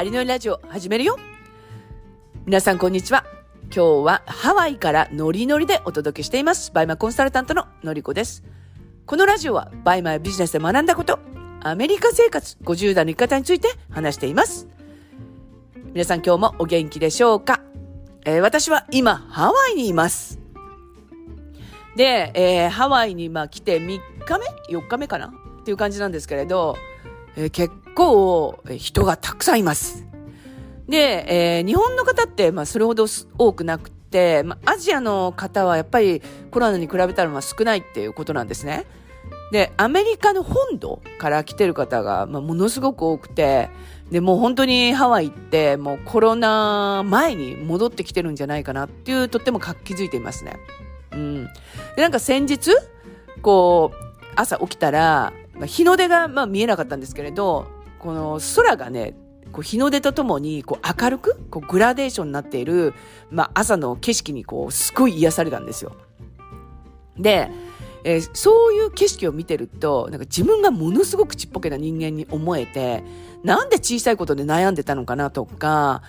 アリのラジオ始めるよ皆さんこんにちは。今日はハワイからノリノリでお届けしています。バイマコンサルタントののりこです。このラジオはバイマビジネスで学んだこと、アメリカ生活50代の生き方について話しています。皆さん今日もお元気でしょうか、えー、私は今ハワイにいます。で、えー、ハワイにまあ来て3日目 ?4 日目かな？っていう感じなんですけれど、えー、結構人がたくさんいます。で、えー、日本の方って、まあ、それほど多くなくて、まあ、アジアの方はやっぱりコロナに比べたらまあ少ないっていうことなんですね。で、アメリカの本土から来てる方が、まあ、ものすごく多くて、で、もう本当にハワイって、もうコロナ前に戻ってきてるんじゃないかなっていう、とっても活気づいていますね。うん。で、なんか先日、こう、朝起きたら、日の出がまあ見えなかったんですけれど、この空がね、こう日の出とともにこう明るくこうグラデーションになっている、まあ、朝の景色にこうすごい癒されたんですよ。で、えー、そういう景色を見てると、なんか自分がものすごくちっぽけな人間に思えて、なんで小さいことで悩んでたのかなとか、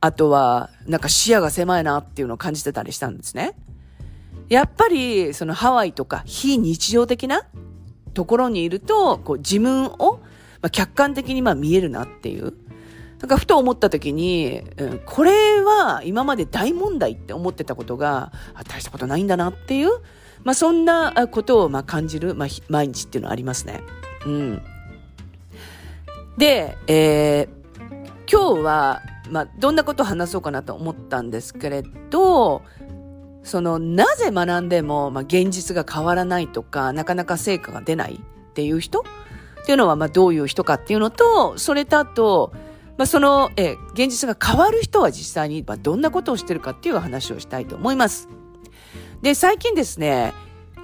あとは、なんか視野が狭いなっていうのを感じてたりしたんですね。やっぱり、そのハワイとか非日常的なところにいると、こう自分を、ま、客観的にま見えるなっていう。なんかふと思った時に、うん、これは今まで大問題って思ってたことが、大したことないんだなっていう、まあそんなことをま感じる、まあ、毎日っていうのはありますね。うん。で、えー、今日は、まあどんなことを話そうかなと思ったんですけれど、その、なぜ学んでも、まあ、現実が変わらないとか、なかなか成果が出ないっていう人？っていうのは、まあ、どういう人かっていうのと、それとあと、まあ、その、え、現実が変わる人は実際に、まあ、どんなことをしてるかっていう話をしたいと思います。で、最近ですね、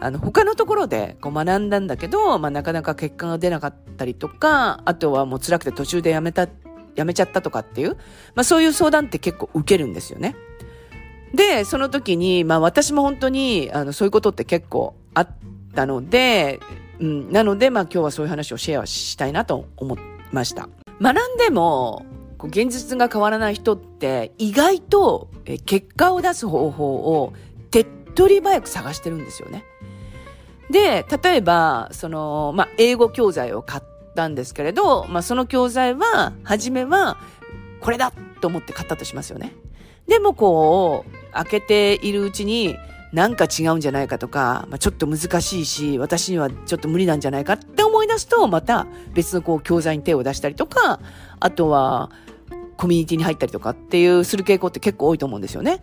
あの、他のところでこう学んだんだけど、まあ、なかなか結果が出なかったりとか、あとはもう辛くて途中でやめた、やめちゃったとかっていう、まあ、そういう相談って結構受けるんですよね。で、その時に、まあ私も本当に、あの、そういうことって結構あったので、うん、なので、まあ今日はそういう話をシェアしたいなと思いました。学んでも、こう現実が変わらない人って意外とえ結果を出す方法を手っ取り早く探してるんですよね。で、例えば、その、まあ、英語教材を買ったんですけれど、まあ、その教材は、初めは、これだと思って買ったとしますよね。でもこう、開けているうちに、なんか違うんじゃないかとか、まあ、ちょっと難しいし、私にはちょっと無理なんじゃないかって思い出すと、また別のこう教材に手を出したりとか、あとはコミュニティに入ったりとかっていうする傾向って結構多いと思うんですよね。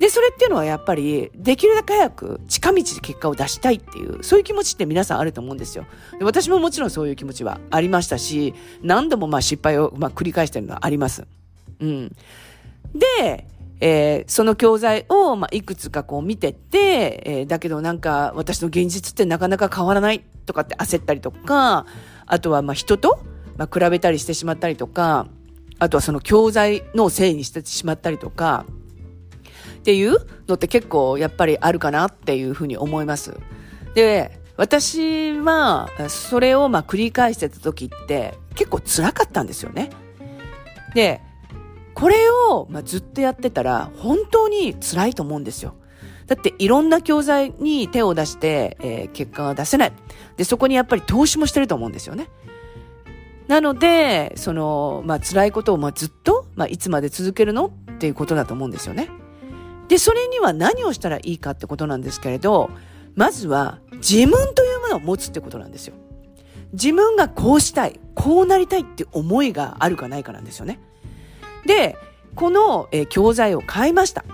で、それっていうのはやっぱり、できるだけ早く近道で結果を出したいっていう、そういう気持ちって皆さんあると思うんですよ。で私ももちろんそういう気持ちはありましたし、何度もまあ失敗をまあ繰り返してるのはあります。うん。で、えー、その教材を、まあ、いくつかこう見てて、えー、だけどなんか私の現実ってなかなか変わらないとかって焦ったりとか、あとはまあ人と、まあ、比べたりしてしまったりとか、あとはその教材のせいにしてしまったりとか、っていうのって結構やっぱりあるかなっていうふうに思います。で、私はそれをまあ繰り返してた時って結構辛かったんですよね。で、これを、まあ、ずっとやってたら本当に辛いと思うんですよ。だっていろんな教材に手を出して、えー、結果が出せない。で、そこにやっぱり投資もしてると思うんですよね。なので、その、まあ、辛いことを、まあ、ずっと、まあ、いつまで続けるの？っていうことだと思うんですよね。で、それには何をしたらいいかってことなんですけれど、まずは自分というものを持つってことなんですよ。自分がこうしたい、こうなりたいって思いがあるかないかなんですよね。で、この、教材を買いました。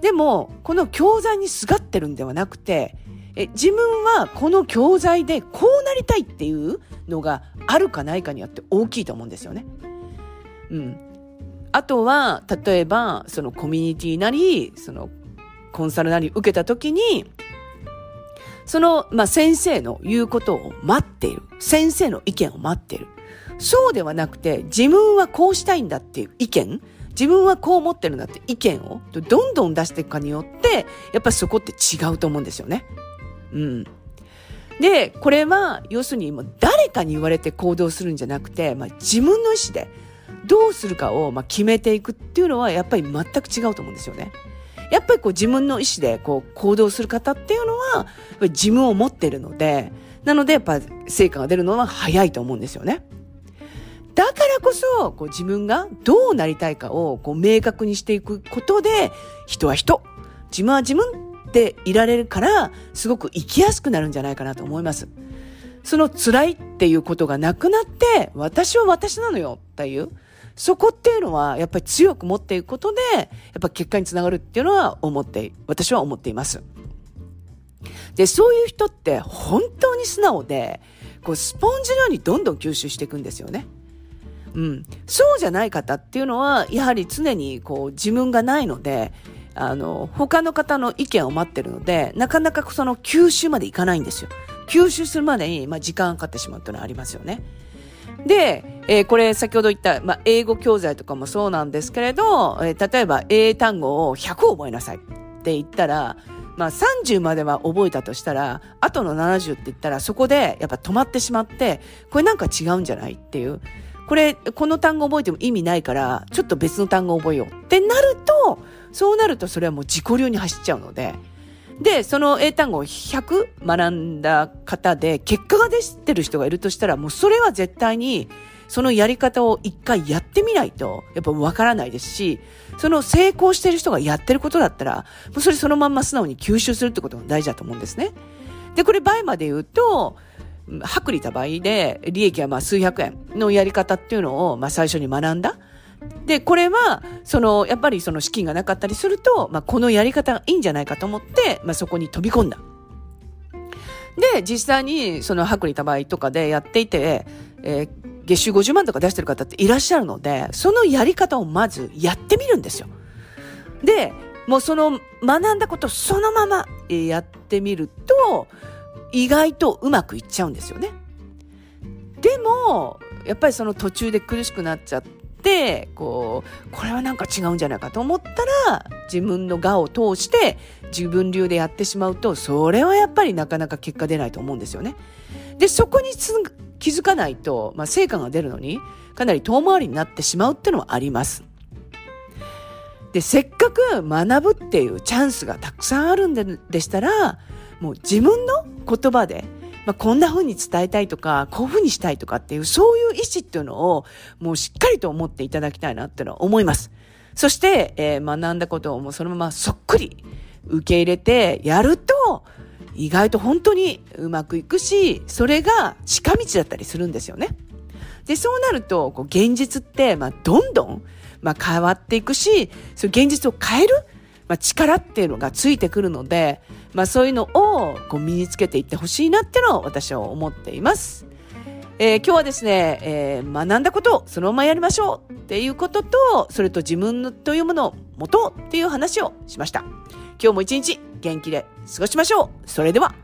でも、この教材にすがってるんではなくて、え自分はこの教材でこうなりたいっていうのがあるかないかによって大きいと思うんですよね。うん。あとは、例えば、そのコミュニティなり、そのコンサルなり受けた時に、その、まあ、先生の言うことを待っている。先生の意見を待っている。そうではなくて、自分はこうしたいんだっていう意見、自分はこう思ってるんだって意見をどんどん出していくかによって、やっぱそこって違うと思うんですよね。うん。で、これは、要するに誰かに言われて行動するんじゃなくて、まあ、自分の意思で、どうするかを、まあ、決めていくっていうのはやっぱり全く違うと思うんですよね。やっぱりこう自分の意思でこう行動する方っていうのは、自分を持ってるので、なのでやっぱ成果が出るのは早いと思うんですよね。だからこそ、こう自分がどうなりたいかをこう明確にしていくことで、人は人、自分は自分っていられるから、すごく生きやすくなるんじゃないかなと思います。その辛いっていうことがなくなって、私は私なのよっていう、そこっていうのは、やっぱり強く持っていくことで、やっぱ結果につながるっていうのは思って、私は思っています。で、そういう人って本当に素直で、こうスポンジのようにどんどん吸収していくんですよね。うん。そうじゃない方っていうのは、やはり常にこう自分がないので、あの、他の方の意見を待ってるので、なかなかその吸収までいかないんですよ。吸収するまでに、まあ、時間かかってしまうっていうのはありますよね。で、えー、これ先ほど言った、まあ、英語教材とかもそうなんですけれど、えー、例えば英単語を100覚えなさいって言ったら、まあ30までは覚えたとしたら、あとの70って言ったらそこでやっぱ止まってしまって、これなんか違うんじゃないっていう。これ、この単語覚えても意味ないから、ちょっと別の単語覚えようってなると、そうなるとそれはもう自己流に走っちゃうので、で、その英単語を100学んだ方で結果が出してる人がいるとしたら、もうそれは絶対にそのやり方を一回やってみないと、やっぱわからないですし、その成功してる人がやってることだったら、もうそれそのまんま素直に吸収するってことが大事だと思うんですね。で、これ倍まで言うと、薄利多売で利益はまあ数百円のやり方っていうのをまあ最初に学んだ。で、これは、その、やっぱりその資金がなかったりすると、まあ、このやり方がいいんじゃないかと思って、まあ、そこに飛び込んだ。で、実際に、その、薄利多売とかでやっていて、えー、月収50万とか出してる方っていらっしゃるので、そのやり方をまずやってみるんですよ。で、もうその学んだことそのままやってみると、意外とうまくいっちゃうんですよね。でも、やっぱりその途中で苦しくなっちゃって、こう、これはなんか違うんじゃないかと思ったら、自分の我を通して自分流でやってしまうと、それはやっぱりなかなか結果出ないと思うんですよね。で、そこに気づかないと、まあ、成果が出るのに、かなり遠回りになってしまうっていうのはあります。で、せっかく学ぶっていうチャンスがたくさんあるんででしたら、もう自分の言葉で、まあ、こんな風に伝えたいとか、こういう風にしたいとかっていう、そういう意思っていうのを、もうしっかりと思っていただきたいなっていうのは思います。そして、えー、学んだことをもうそのままそっくり受け入れてやると、意外と本当にうまくいくし、それが近道だったりするんですよね。で、そうなると、こう、現実って、まあ、どんどん、まあ、変わっていくし、その現実を変える、まあ、力っていうのがついてくるので、まあ、そういうのを、こう、身につけていってほしいなっていうのを私は思っています。えー、今日はですね、えー、学んだことをそのままやりましょうっていうことと、それと自分というものを持とうっていう話をしました。今日も一日元気で過ごしましょう。それでは。